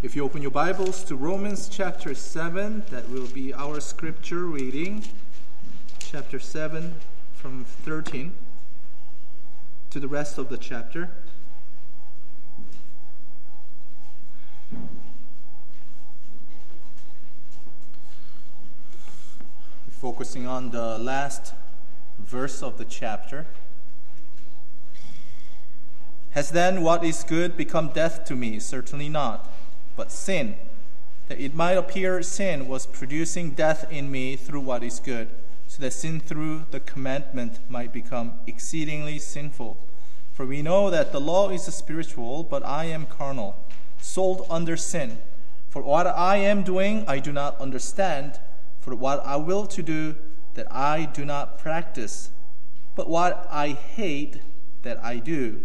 If you open your Bibles to Romans chapter 7, that will be our scripture reading. Chapter 7 from 13 to the rest of the chapter. Focusing on the last verse of the chapter. Has then what is good become death to me? Certainly not but sin, that it might appear sin was producing death in me through what is good, so that sin through the commandment might become exceedingly sinful. For we know that the law is spiritual, but I am carnal, sold under sin. For what I am doing, I do not understand. For what I will to do, that I do not practice. But what I hate, that I do.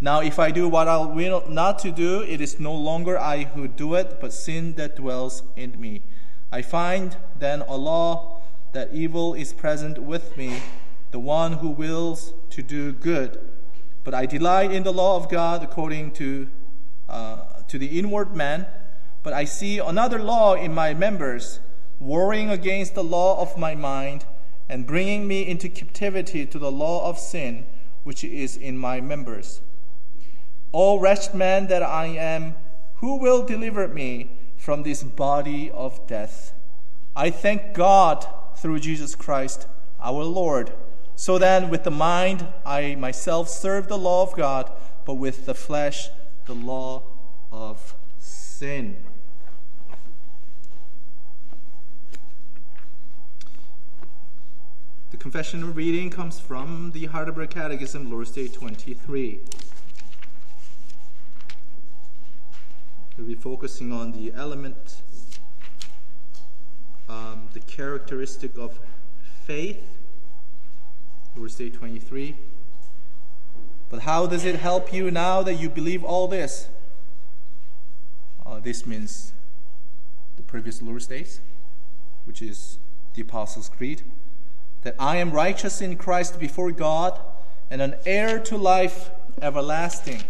Now, if I do what I will not to do, it is no longer I who do it, but sin that dwells in me. I find then a law that evil is present with me, the one who wills to do good. But I delight in the law of God according to, uh, to the inward man. But I see another law in my members, warring against the law of my mind, and bringing me into captivity to the law of sin, which is in my members. O wretched man that I am, who will deliver me from this body of death? I thank God through Jesus Christ our Lord. So then, with the mind, I myself serve the law of God, but with the flesh, the law of sin. The confession reading comes from the Heidelberg Catechism, Lord's Day 23. We'll be focusing on the element, um, the characteristic of faith. Verse 23. But how does it help you now that you believe all this? Uh, this means the previous Lord's days, which is the Apostles' Creed, that I am righteous in Christ before God and an heir to life everlasting.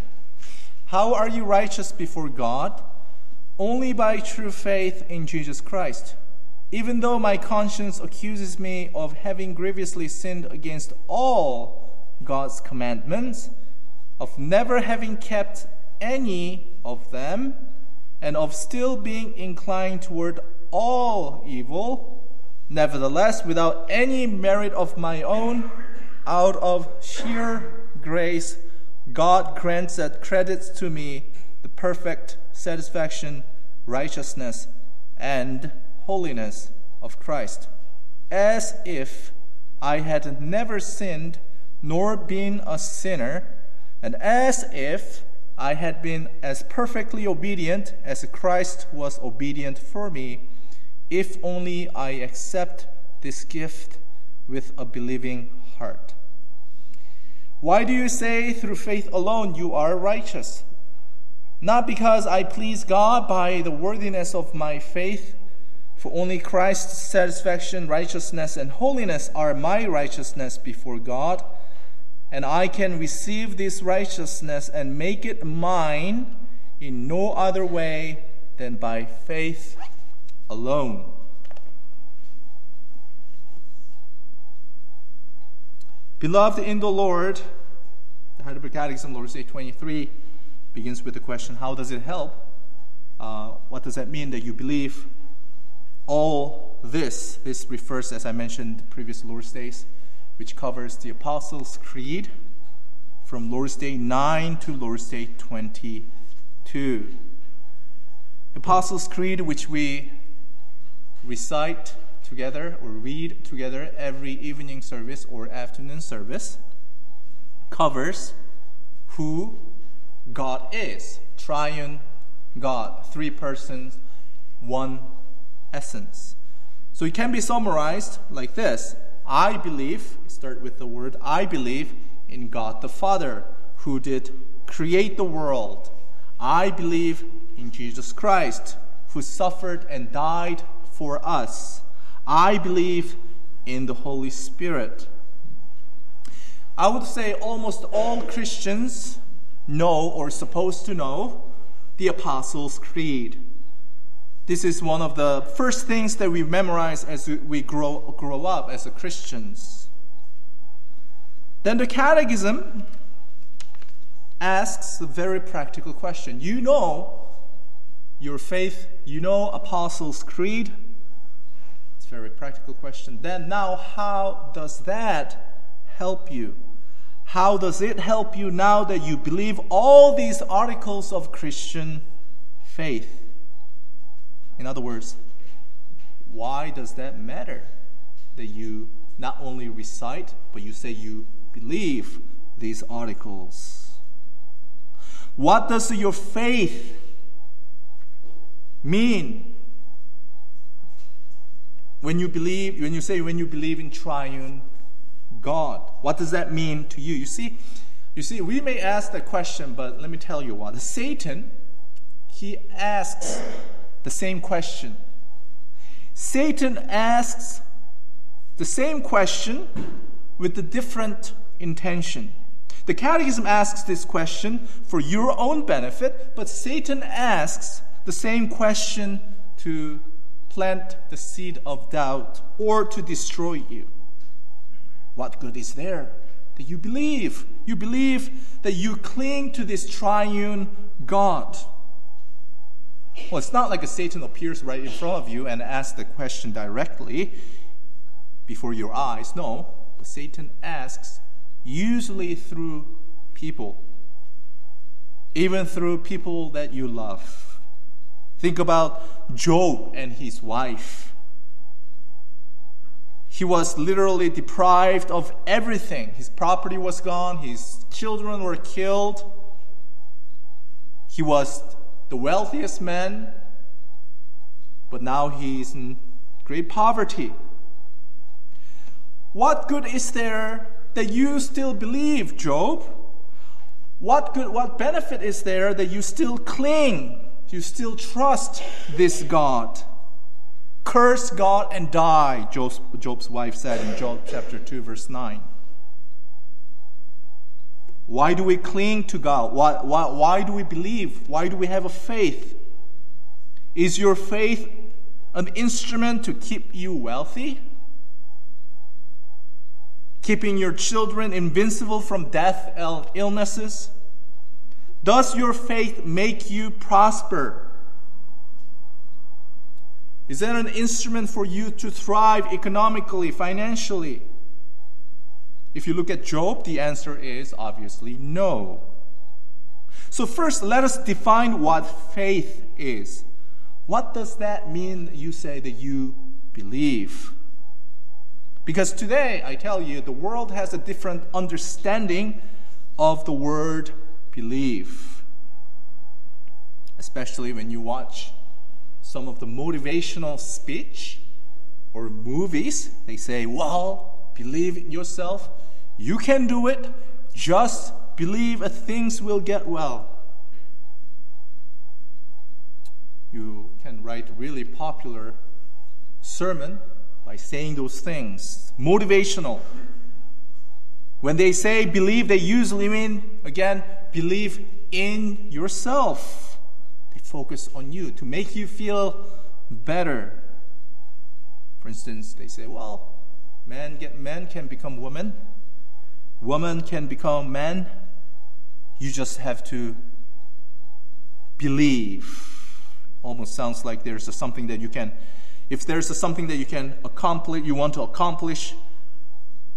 How are you righteous before God? Only by true faith in Jesus Christ. Even though my conscience accuses me of having grievously sinned against all God's commandments, of never having kept any of them, and of still being inclined toward all evil, nevertheless, without any merit of my own, out of sheer grace, God grants that credits to me the perfect satisfaction, righteousness, and holiness of Christ, as if I had never sinned nor been a sinner, and as if I had been as perfectly obedient as Christ was obedient for me, if only I accept this gift with a believing heart. Why do you say through faith alone you are righteous? Not because I please God by the worthiness of my faith, for only Christ's satisfaction, righteousness, and holiness are my righteousness before God, and I can receive this righteousness and make it mine in no other way than by faith alone. Beloved in the Lord, the Heidelberg Catechism, Lord's Day 23, begins with the question How does it help? Uh, what does that mean that you believe all this? This refers, as I mentioned, previous Lord's Days, which covers the Apostles' Creed from Lord's Day 9 to Lord's Day 22. Apostles' Creed, which we recite together or read together every evening service or afternoon service covers who God is triune God, three persons, one essence. So it can be summarized like this I believe, start with the word I believe in God the Father, who did create the world. I believe in Jesus Christ, who suffered and died for us. I believe in the Holy Spirit. I would say almost all Christians know or supposed to know the Apostles' Creed. This is one of the first things that we memorize as we grow, grow up as Christians. Then the Catechism asks a very practical question. You know your faith, you know Apostles' Creed. Very practical question. Then, now, how does that help you? How does it help you now that you believe all these articles of Christian faith? In other words, why does that matter that you not only recite, but you say you believe these articles? What does your faith mean when you believe when you say when you believe in triune God? What does that mean to you? You see, you see, we may ask that question, but let me tell you what. Satan, he asks the same question. Satan asks the same question with a different intention. The Catechism asks this question for your own benefit, but Satan asks the same question to plant the seed of doubt or to destroy you. What good is there that you believe? You believe that you cling to this triune God. Well, it's not like a Satan appears right in front of you and asks the question directly before your eyes. No, but Satan asks usually through people, even through people that you love. Think about Job and his wife. He was literally deprived of everything. His property was gone, his children were killed. He was the wealthiest man, but now he's in great poverty. What good is there that you still believe, Job? What good, what benefit is there that you still cling, you still trust this God? Curse God and die, Job's, Job's wife said in Job chapter 2, verse 9. Why do we cling to God? Why, why, why do we believe? Why do we have a faith? Is your faith an instrument to keep you wealthy? keeping your children invincible from death and illnesses? Does your faith make you prosper? Is that an instrument for you to thrive economically, financially? If you look at Job, the answer is obviously no. So, first, let us define what faith is. What does that mean you say that you believe? Because today, I tell you, the world has a different understanding of the word believe. Especially when you watch some of the motivational speech or movies, they say, well, believe in yourself. You can do it. Just believe that things will get well. You can write really popular sermon by saying those things. Motivational. When they say believe, they usually mean, again, believe in yourself. They focus on you to make you feel better. For instance, they say, well, man, get, man can become woman, woman can become man. You just have to believe. Almost sounds like there's a, something that you can if there's a, something that you can accomplish, you want to accomplish,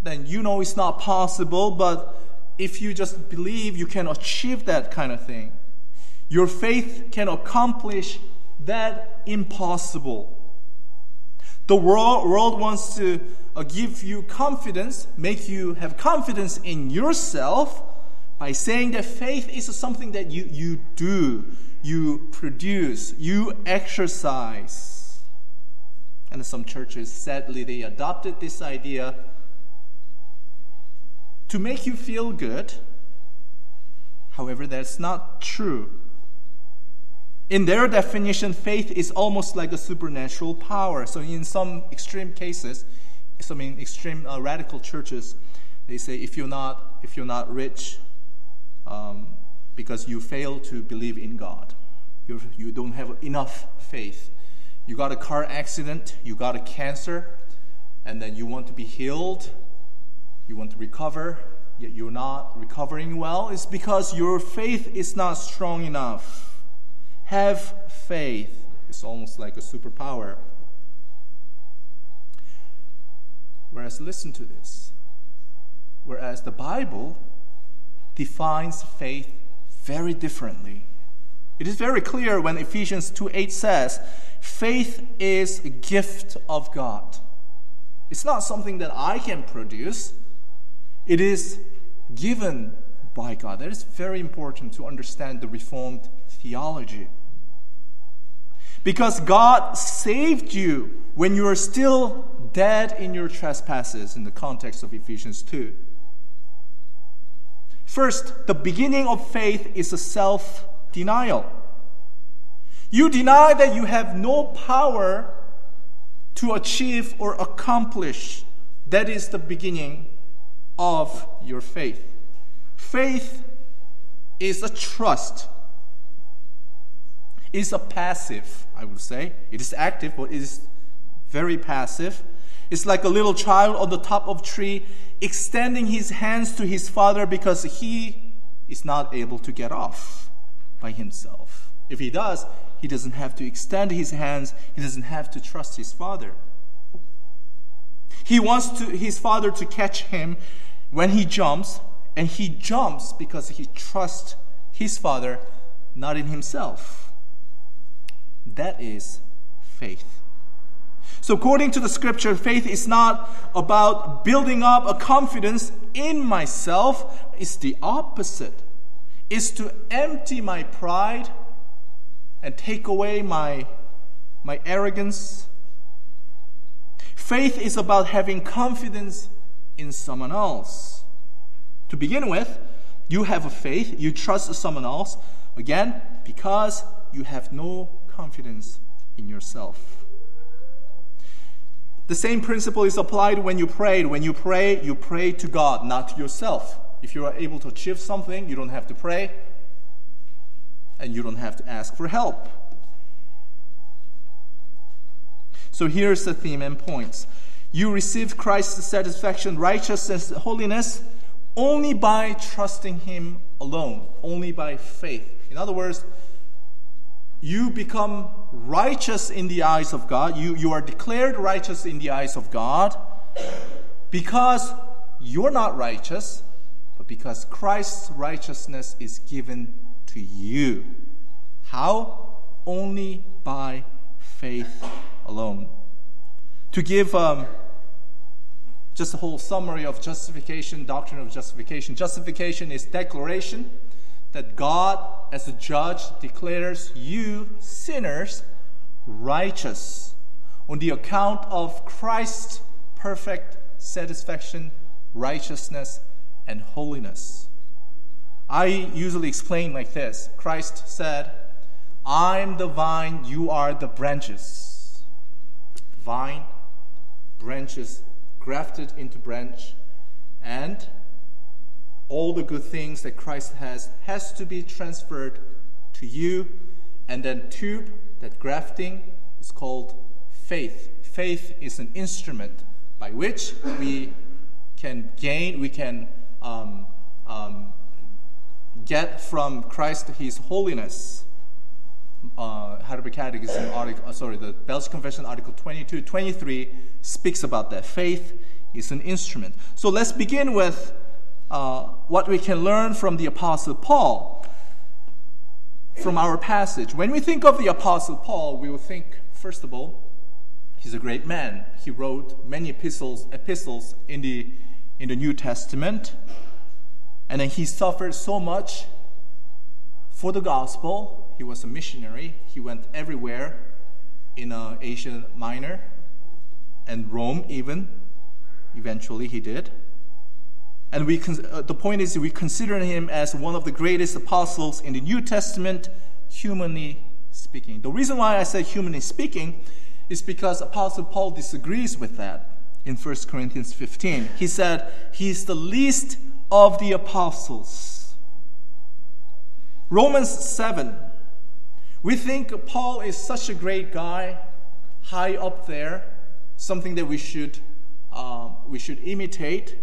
then you know it's not possible, but if you just believe you can achieve that kind of thing, your faith can accomplish that impossible. The world, world wants to uh, give you confidence, make you have confidence in yourself by saying that faith is something that you, you do. you produce, you exercise. And some churches, sadly, they adopted this idea to make you feel good. However, that's not true. In their definition, faith is almost like a supernatural power. So, in some extreme cases, some in extreme uh, radical churches, they say if you're not if you're not rich, um, because you fail to believe in God, you're, you don't have enough faith. You got a car accident, you got a cancer, and then you want to be healed, you want to recover, yet you're not recovering well. It's because your faith is not strong enough. Have faith. It's almost like a superpower. Whereas, listen to this. Whereas the Bible defines faith very differently. It is very clear when Ephesians 2 8 says, faith is a gift of God. It's not something that I can produce, it is given by God. That is very important to understand the Reformed theology. Because God saved you when you were still dead in your trespasses, in the context of Ephesians 2. First, the beginning of faith is a self denial. You deny that you have no power to achieve or accomplish. That is the beginning of your faith. Faith is a trust is a passive, I would say. It is active, but it is very passive. It's like a little child on the top of a tree extending his hands to his father because he is not able to get off by himself. If he does, he doesn't have to extend his hands, he doesn't have to trust his father. He wants to, his father to catch him when he jumps, and he jumps because he trusts his father, not in himself. That is faith. So, according to the scripture, faith is not about building up a confidence in myself, it's the opposite. It's to empty my pride and take away my, my arrogance. Faith is about having confidence in someone else. To begin with, you have a faith, you trust someone else, again, because you have no confidence in yourself. The same principle is applied when you pray. When you pray, you pray to God, not to yourself. If you are able to achieve something, you don't have to pray and you don't have to ask for help. So here's the theme and points. You receive Christ's satisfaction, righteousness, holiness only by trusting Him alone, only by faith. In other words, you become righteous in the eyes of God. You, you are declared righteous in the eyes of God because you're not righteous, but because Christ's righteousness is given to you. How? Only by faith alone. To give um, just a whole summary of justification, doctrine of justification. Justification is declaration that God, as a judge, declares you, sinners, righteous on the account of Christ's perfect satisfaction, righteousness, and holiness. I usually explain like this Christ said, I'm the vine, you are the branches. Vine, branches grafted into branch, and all the good things that Christ has has to be transferred to you. And then tube, that grafting, is called faith. Faith is an instrument by which we can gain, we can um, um, get from Christ His holiness. Uh, Heidelberg Catechism article, uh, sorry, the Belgic Confession article 22, 23 speaks about that. Faith is an instrument. So let's begin with uh, what we can learn from the Apostle Paul from our passage. When we think of the Apostle Paul, we will think, first of all, he's a great man. He wrote many epistles, epistles in, the, in the New Testament. And then he suffered so much for the gospel. He was a missionary. He went everywhere in uh, Asia Minor and Rome, even. Eventually, he did. And we uh, the point is, we consider him as one of the greatest apostles in the New Testament, humanly speaking. The reason why I say humanly speaking is because Apostle Paul disagrees with that in 1 Corinthians 15. He said, He's the least of the apostles. Romans 7. We think Paul is such a great guy, high up there, something that we should, uh, we should imitate.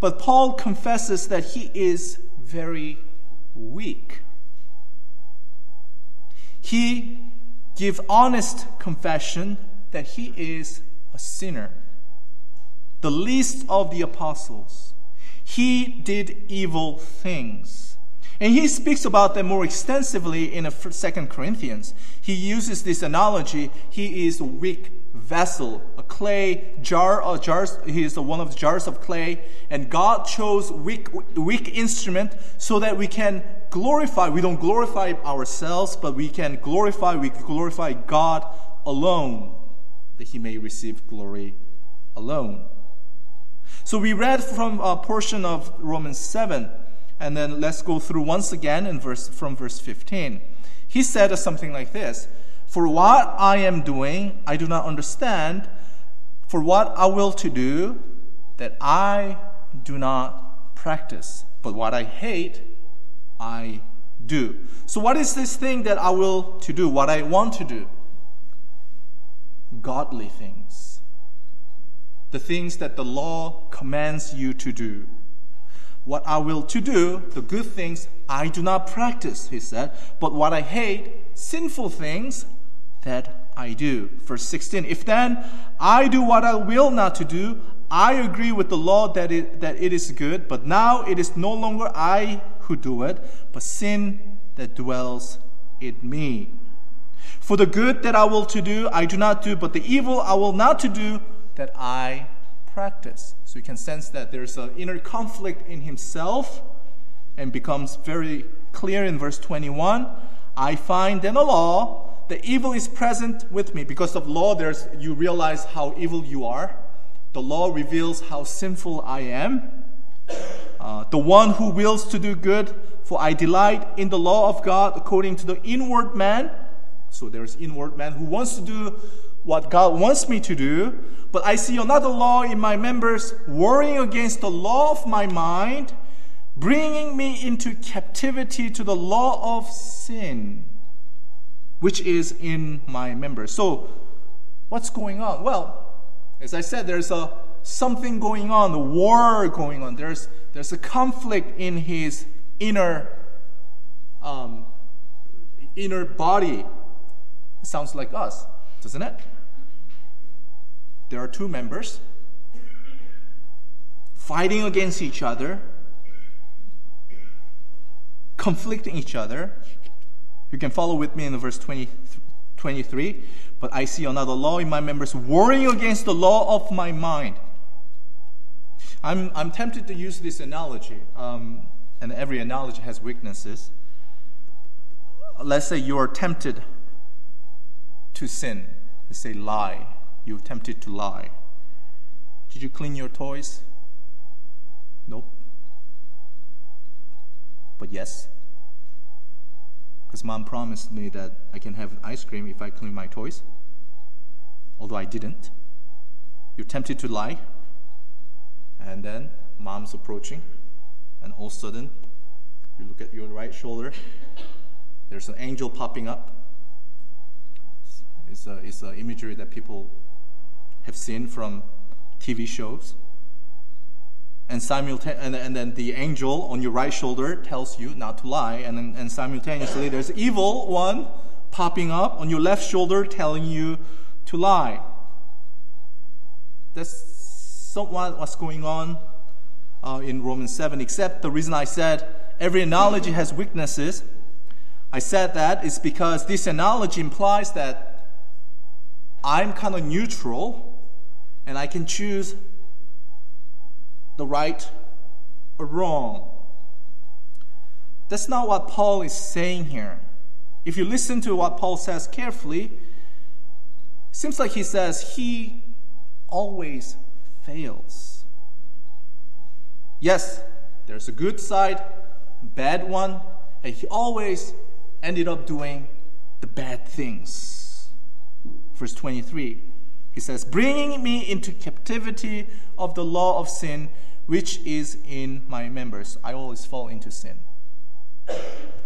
But Paul confesses that he is very weak. He gives honest confession that he is a sinner, the least of the apostles. He did evil things. And he speaks about them more extensively in Second Corinthians. He uses this analogy. He is a weak vessel, a clay jar, or jars. He is one of the jars of clay, and God chose weak, weak instrument so that we can glorify. We don't glorify ourselves, but we can glorify. We glorify God alone that he may receive glory alone. So we read from a portion of Romans 7, and then let's go through once again in verse, from verse 15. He said something like this For what I am doing, I do not understand. For what I will to do, that I do not practice. But what I hate, I do. So, what is this thing that I will to do, what I want to do? godly things, the things that the law commands you to do. What I will to do, the good things, I do not practice, he said, but what I hate, sinful things, that I do. Verse 16, if then I do what I will not to do, I agree with the law that it, that it is good, but now it is no longer I who do it, but sin that dwells in me. For the good that I will to do, I do not do, but the evil I will not to do, that I practice. So you can sense that there's an inner conflict in himself and becomes very clear in verse 21. I find in the law the evil is present with me. Because of law, there's you realize how evil you are. The law reveals how sinful I am. Uh, the one who wills to do good, for I delight in the law of God according to the inward man. So there's inward man who wants to do what God wants me to do, but I see another law in my members warring against the law of my mind, bringing me into captivity to the law of sin, which is in my members. So, what's going on? Well, as I said, there's a something going on, the war going on. There's there's a conflict in his inner um, inner body sounds like us, doesn't it? There are two members fighting against each other, conflicting each other. You can follow with me in the verse 20, 23. But I see another law in my members warring against the law of my mind. I'm, I'm tempted to use this analogy, um, and every analogy has weaknesses. Let's say you are tempted to sin. They say lie. You're tempted to lie. Did you clean your toys? Nope. But yes. Because mom promised me that I can have ice cream if I clean my toys. Although I didn't. You're tempted to lie. And then mom's approaching. And all of a sudden, you look at your right shoulder. There's an angel popping up is a, is a imagery that people have seen from TV shows. And, simulta- and, and then the angel on your right shoulder tells you not to lie, and, then, and simultaneously there's evil one popping up on your left shoulder telling you to lie. That's somewhat what's going on uh, in Romans 7, except the reason I said every analogy has weaknesses. I said that is because this analogy implies that I'm kind of neutral and I can choose the right or wrong. That's not what Paul is saying here. If you listen to what Paul says carefully, it seems like he says he always fails. Yes, there's a good side, bad one, and he always ended up doing the bad things. Verse 23, he says, Bringing me into captivity of the law of sin, which is in my members. I always fall into sin.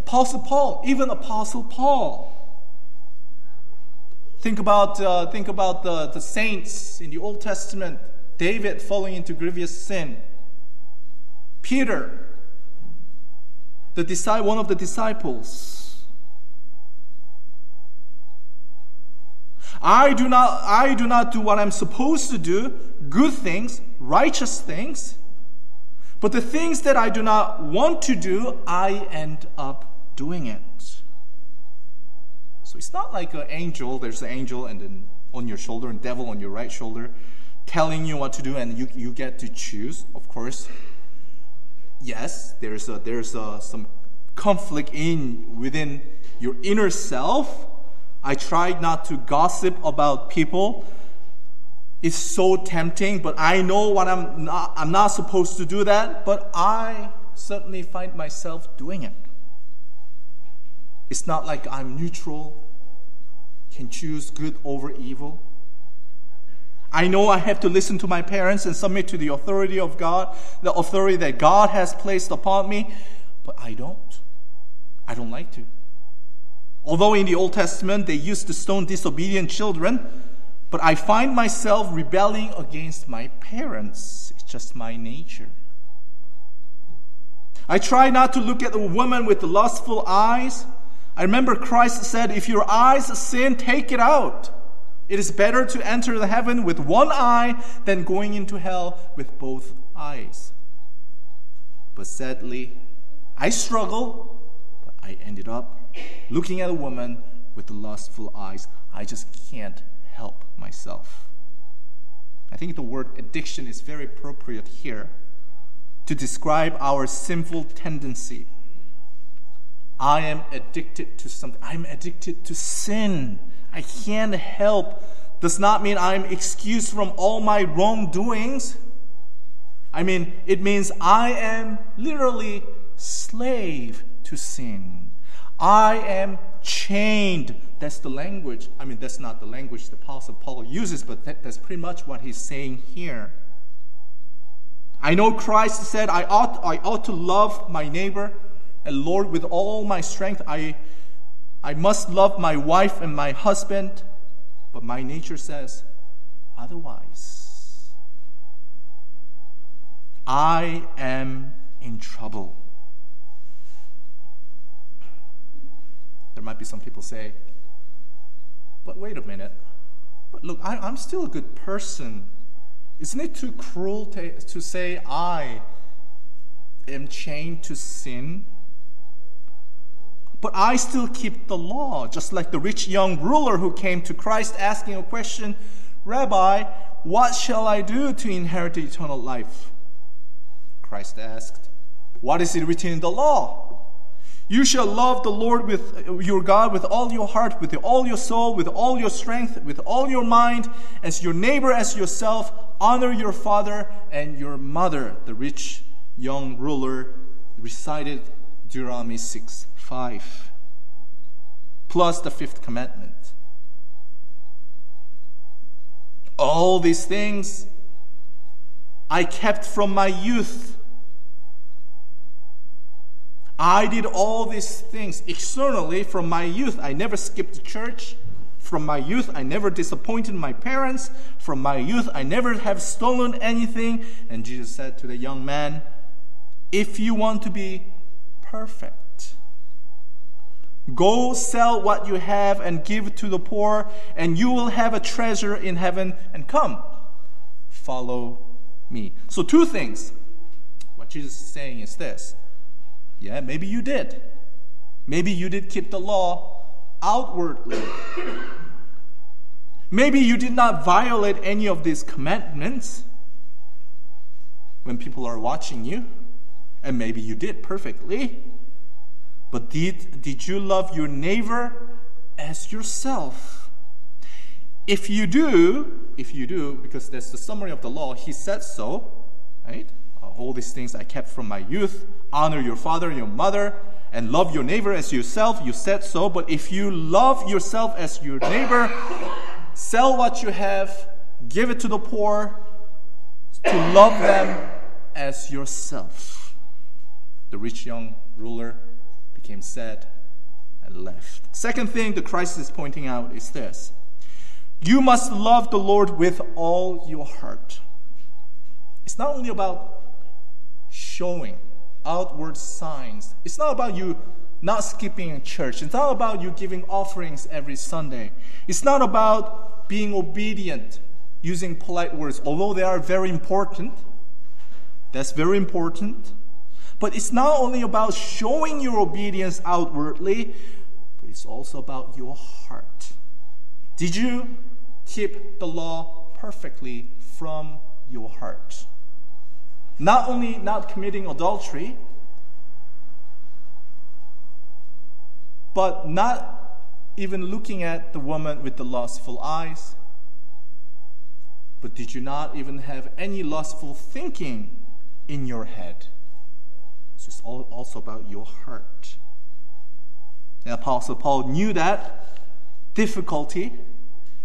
Apostle Paul, even Apostle Paul. Think about, uh, think about the, the saints in the Old Testament, David falling into grievous sin, Peter, the disciple, one of the disciples. I do not I do not do what I'm supposed to do, good things, righteous things. But the things that I do not want to do, I end up doing it. So it's not like an angel, there's an angel and then on your shoulder and devil on your right shoulder telling you what to do and you, you get to choose, of course yes, there's a, there's a, some conflict in within your inner self. I tried not to gossip about people. It's so tempting, but I know what I'm not, I'm not supposed to do that, but I certainly find myself doing it. It's not like I'm neutral, can choose good over evil. I know I have to listen to my parents and submit to the authority of God, the authority that God has placed upon me, but I don't. I don't like to. Although in the Old Testament they used to stone disobedient children, but I find myself rebelling against my parents. It's just my nature. I try not to look at a woman with lustful eyes. I remember Christ said, If your eyes sin, take it out. It is better to enter the heaven with one eye than going into hell with both eyes. But sadly, I struggle, but I ended up looking at a woman with lustful eyes. I just can't help myself. I think the word addiction is very appropriate here to describe our sinful tendency. I am addicted to something. I'm addicted to sin. I can't help does not mean I'm excused from all my wrongdoings. I mean, it means I am literally slave to sin. I am chained. That's the language. I mean, that's not the language the Apostle Paul uses, but that, that's pretty much what he's saying here. I know Christ said, I ought, I ought to love my neighbor, and Lord, with all my strength, I I must love my wife and my husband, but my nature says otherwise. I am in trouble. There might be some people say, but wait a minute. But look, I, am still a good person. Isn't it too cruel to, to say I am chained to sin? But I still keep the law, just like the rich young ruler who came to Christ asking a question Rabbi, what shall I do to inherit eternal life? Christ asked, What is it written in the law? You shall love the Lord with your God with all your heart, with all your soul, with all your strength, with all your mind, as your neighbor as yourself. Honor your father and your mother. The rich young ruler recited Deuteronomy 6 5, plus the fifth commandment. All these things I kept from my youth. I did all these things externally from my youth. I never skipped church. From my youth, I never disappointed my parents. From my youth, I never have stolen anything. And Jesus said to the young man, If you want to be perfect, Go sell what you have and give to the poor, and you will have a treasure in heaven. And come, follow me. So, two things. What Jesus is saying is this yeah, maybe you did. Maybe you did keep the law outwardly. Maybe you did not violate any of these commandments when people are watching you. And maybe you did perfectly. But did, did you love your neighbor as yourself? If you do, if you do, because that's the summary of the law, he said so, right? All these things I kept from my youth honor your father and your mother, and love your neighbor as yourself. You said so, but if you love yourself as your neighbor, sell what you have, give it to the poor, to love them as yourself. The rich young ruler became sad and left. Second thing the Christ is pointing out is this you must love the Lord with all your heart. It's not only about showing outward signs, it's not about you not skipping church, it's not about you giving offerings every Sunday, it's not about being obedient using polite words, although they are very important. That's very important. But it's not only about showing your obedience outwardly, but it's also about your heart. Did you keep the law perfectly from your heart? Not only not committing adultery, but not even looking at the woman with the lustful eyes. But did you not even have any lustful thinking in your head? So it's also about your heart. The Apostle Paul knew that difficulty,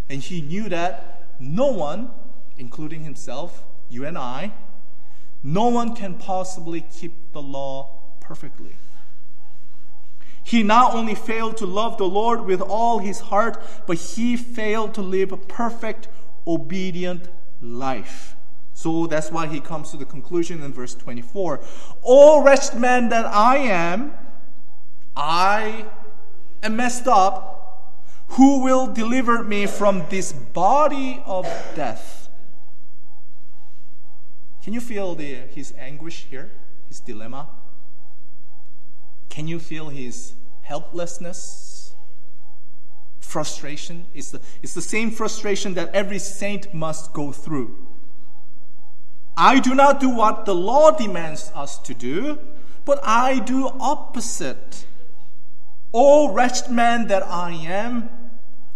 and he knew that no one, including himself, you and I, no one can possibly keep the law perfectly. He not only failed to love the Lord with all his heart, but he failed to live a perfect, obedient life. So that's why he comes to the conclusion in verse 24 O wretched man that I am, I am messed up. Who will deliver me from this body of death? Can you feel the, his anguish here, his dilemma? Can you feel his helplessness, frustration? It's the, it's the same frustration that every saint must go through. I do not do what the law demands us to do, but I do opposite. O wretched man that I am,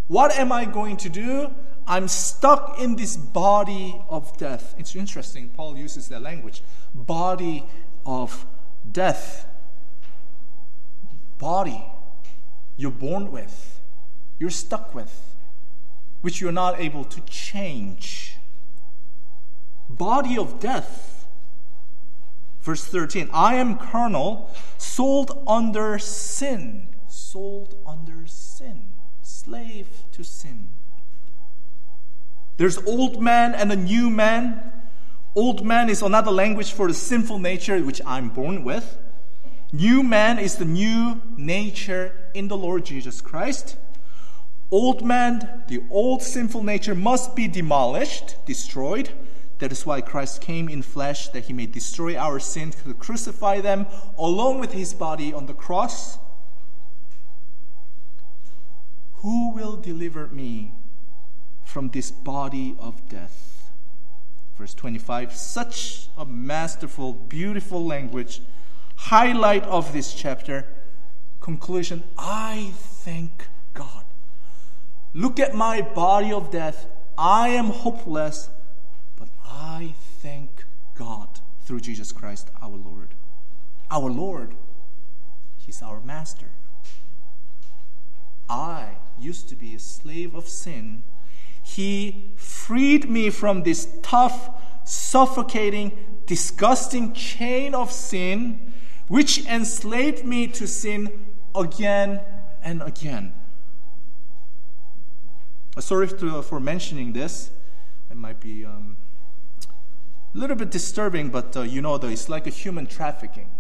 what am I going to do? I'm stuck in this body of death. It's interesting, Paul uses that language body of death body you're born with, you're stuck with, which you're not able to change. Body of death. Verse 13 I am carnal, sold under sin. Sold under sin. Slave to sin. There's old man and a new man. Old man is another language for the sinful nature which I'm born with. New man is the new nature in the Lord Jesus Christ. Old man, the old sinful nature must be demolished, destroyed. That is why Christ came in flesh, that he may destroy our sins, to crucify them along with his body on the cross. Who will deliver me from this body of death? Verse 25 such a masterful, beautiful language highlight of this chapter. Conclusion I thank God. Look at my body of death. I am hopeless, but I thank God through Jesus Christ our Lord. Our Lord, He's our Master. I used to be a slave of sin. He freed me from this tough, suffocating, disgusting chain of sin which enslaved me to sin again and again. Uh, sorry to, for mentioning this. It might be um, a little bit disturbing, but uh, you know, though, it's like a human trafficking.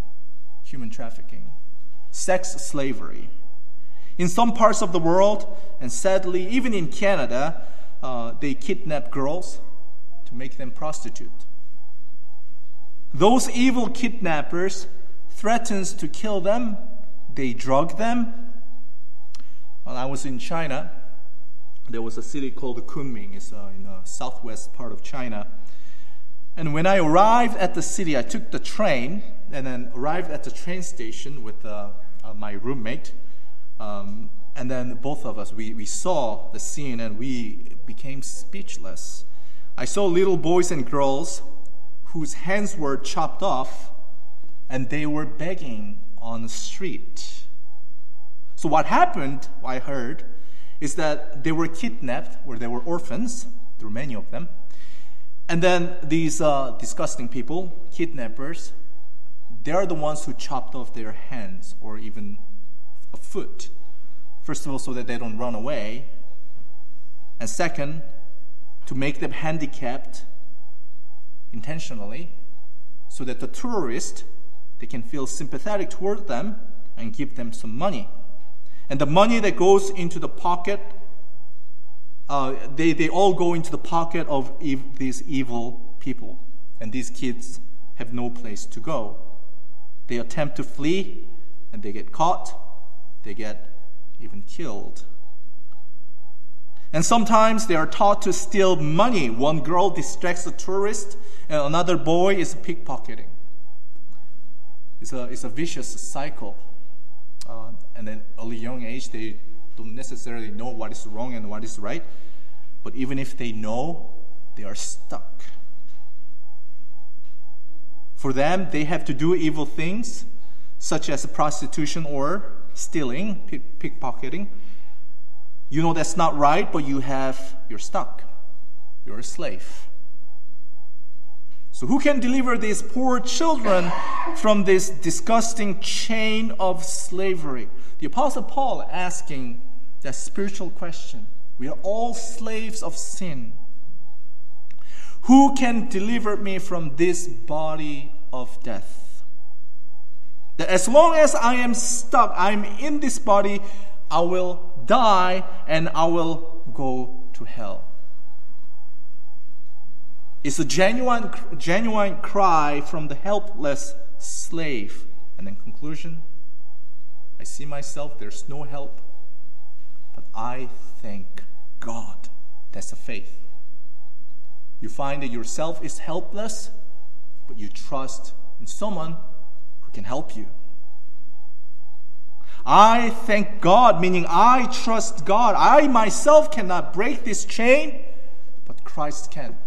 Human trafficking. Sex slavery. In some parts of the world, and sadly, even in Canada, uh, they kidnap girls to make them prostitute. Those evil kidnappers threatens to kill them, they drug them. When I was in China, there was a city called Kunming. It's uh, in the southwest part of China. And when I arrived at the city, I took the train and then arrived at the train station with uh, uh, my roommate. Um, and then both of us, we, we saw the scene and we became speechless. I saw little boys and girls whose hands were chopped off and they were begging on the street. So, what happened, I heard, is that they were kidnapped, or they were orphans, there were many of them. And then these uh, disgusting people, kidnappers, they are the ones who chopped off their hands or even a foot. First of all, so that they don't run away. And second, to make them handicapped intentionally so that the tourist they can feel sympathetic toward them and give them some money. And the money that goes into the pocket uh, they, they all go into the pocket of ev- these evil people. And these kids have no place to go. They attempt to flee and they get caught. They get even killed and sometimes they are taught to steal money. One girl distracts a tourist, and another boy is pickpocketing. It's a, it's a vicious cycle. Uh, and then early young age, they don't necessarily know what is wrong and what is right. But even if they know, they are stuck. For them, they have to do evil things, such as prostitution or stealing, pickpocketing you know that's not right, but you have, you're stuck. You're a slave. So, who can deliver these poor children from this disgusting chain of slavery? The Apostle Paul asking that spiritual question. We are all slaves of sin. Who can deliver me from this body of death? That as long as I am stuck, I'm in this body, I will die and I will go to hell. It's a genuine, genuine cry from the helpless slave. And in conclusion I see myself, there's no help, but I thank God. That's a faith. You find that yourself is helpless, but you trust in someone who can help you. I thank God, meaning I trust God. I myself cannot break this chain, but Christ can.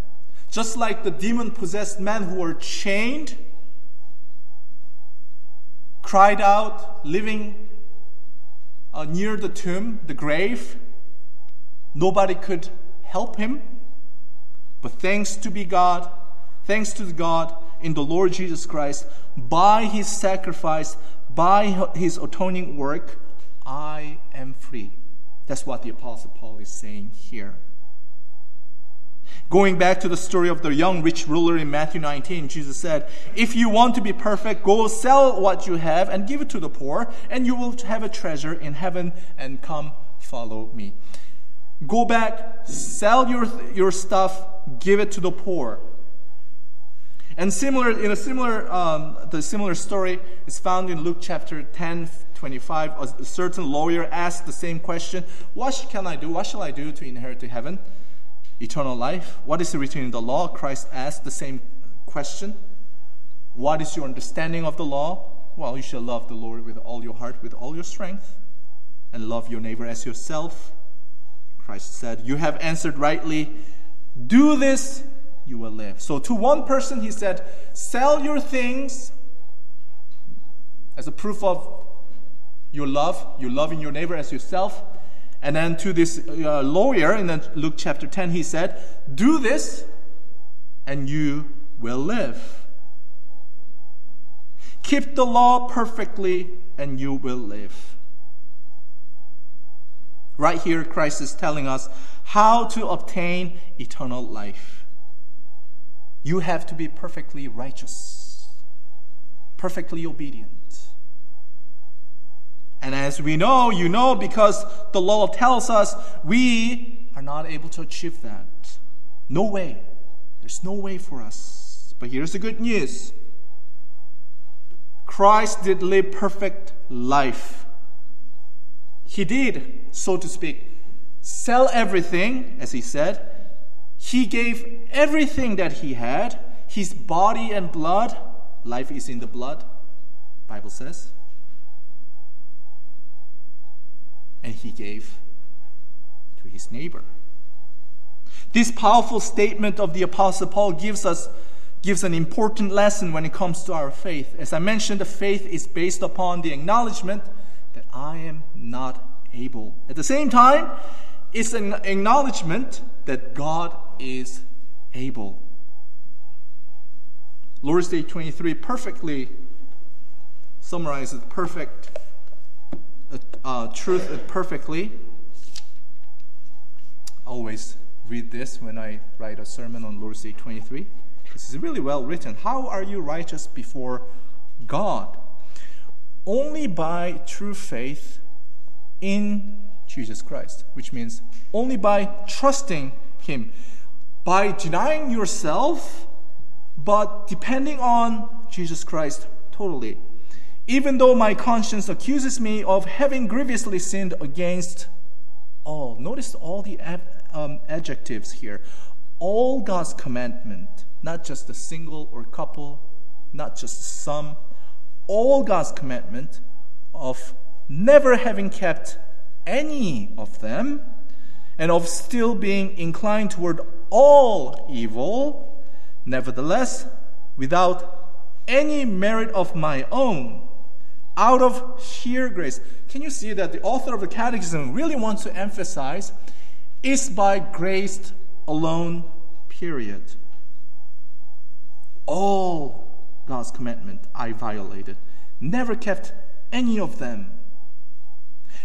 Just like the demon possessed men who were chained, cried out, living uh, near the tomb, the grave. Nobody could help him. But thanks to be God, thanks to God in the Lord Jesus Christ, by his sacrifice, by his atoning work, I am free. That's what the Apostle Paul is saying here. Going back to the story of the young rich ruler in Matthew 19, Jesus said, If you want to be perfect, go sell what you have and give it to the poor, and you will have a treasure in heaven, and come follow me. Go back, sell your, your stuff, give it to the poor. And similar, in a similar, um, the similar story is found in Luke chapter 10, 25. A certain lawyer asked the same question What can I do? What shall I do to inherit the heaven? Eternal life. What is written in the law? Christ asked the same question. What is your understanding of the law? Well, you shall love the Lord with all your heart, with all your strength, and love your neighbor as yourself. Christ said, You have answered rightly. Do this you will live. So to one person, he said, Sell your things as a proof of your love, your loving your neighbor as yourself. And then to this uh, lawyer in Luke chapter 10, he said, Do this and you will live. Keep the law perfectly and you will live. Right here, Christ is telling us how to obtain eternal life. You have to be perfectly righteous, perfectly obedient. And as we know, you know, because the law tells us we are not able to achieve that. No way. There's no way for us. But here's the good news Christ did live perfect life. He did, so to speak, sell everything, as he said, he gave everything that he had, his body and blood. Life is in the blood, Bible says. and he gave to his neighbor. This powerful statement of the Apostle Paul gives us gives an important lesson when it comes to our faith. As I mentioned, the faith is based upon the acknowledgement that I am not able. At the same time, it's an acknowledgement that God is able. Lord's Day 23 perfectly summarizes perfect uh, truth perfectly. Always read this when I write a sermon on Lord's Day 23. This is really well written. How are you righteous before God? Only by true faith in Jesus Christ, which means only by trusting Him, by denying yourself, but depending on Jesus Christ totally. Even though my conscience accuses me of having grievously sinned against all. Notice all the um, adjectives here. All God's commandment, not just a single or couple, not just some. All God's commandment of never having kept any of them, and of still being inclined toward all evil, nevertheless, without any merit of my own, out of sheer grace. Can you see that the author of the Catechism really wants to emphasize is by grace alone, period. All God's commandment I violated, never kept any of them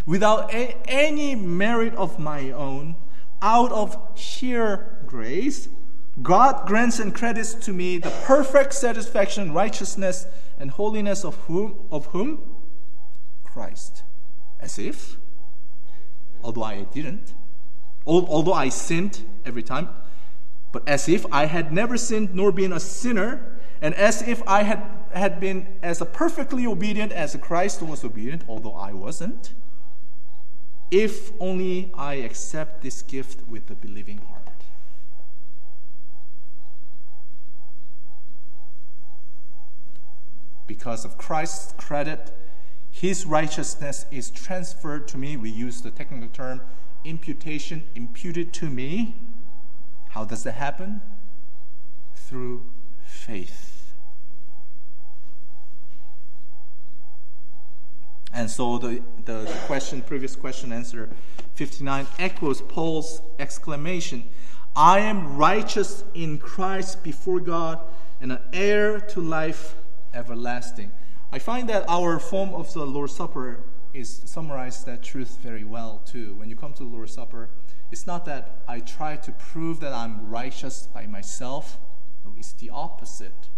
without a- any merit of my own, out of sheer grace, God grants and credits to me the perfect satisfaction, righteousness, and holiness of whom? Of whom? Christ. As if, although I didn't, although I sinned every time, but as if I had never sinned nor been a sinner, and as if I had, had been as perfectly obedient as Christ was obedient, although I wasn't if only I accept this gift with a believing heart. Because of Christ's credit, his righteousness is transferred to me. We use the technical term imputation, imputed to me. How does that happen? Through faith. And so the, the, the question, previous question answer 59 echoes Paul's exclamation I am righteous in Christ before God and an heir to life everlasting. I find that our form of the Lord's Supper is summarized that truth very well too. When you come to the Lord's Supper, it's not that I try to prove that I'm righteous by myself. No, it's the opposite.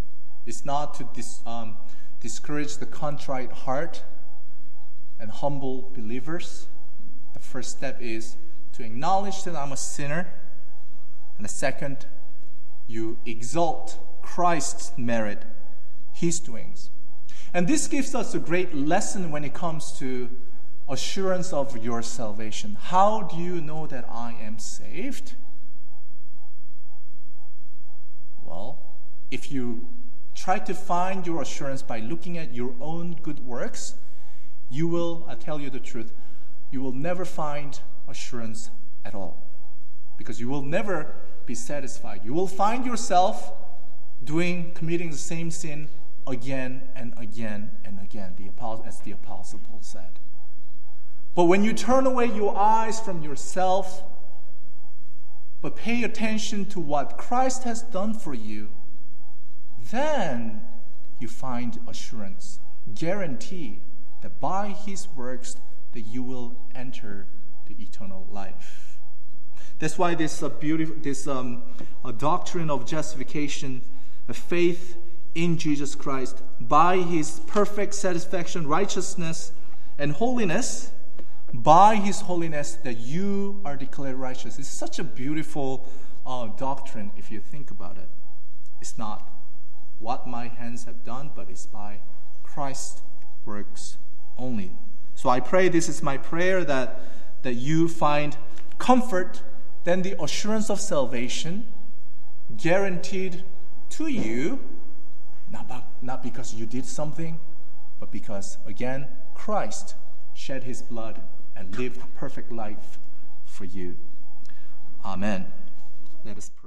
It's not to dis, um, discourage the contrite heart, and humble believers, the first step is to acknowledge that I'm a sinner. And the second, you exalt Christ's merit, his doings. And this gives us a great lesson when it comes to assurance of your salvation. How do you know that I am saved? Well, if you try to find your assurance by looking at your own good works, you will, I tell you the truth, you will never find assurance at all. Because you will never be satisfied. You will find yourself doing, committing the same sin again and again and again, the, as the Apostle Paul said. But when you turn away your eyes from yourself, but pay attention to what Christ has done for you, then you find assurance, guarantee that by his works that you will enter the eternal life. That's why this uh, beautiful this um, doctrine of justification, a faith in Jesus Christ, by His perfect satisfaction, righteousness, and holiness, by His holiness, that you are declared righteous. It's such a beautiful uh, doctrine if you think about it. It's not what my hands have done, but it's by Christ's works only. So I pray this is my prayer that, that you find comfort, then the assurance of salvation guaranteed to you, not, by, not because you did something, but because, again, Christ shed his blood and lived a perfect life for you. Amen. Let us pray.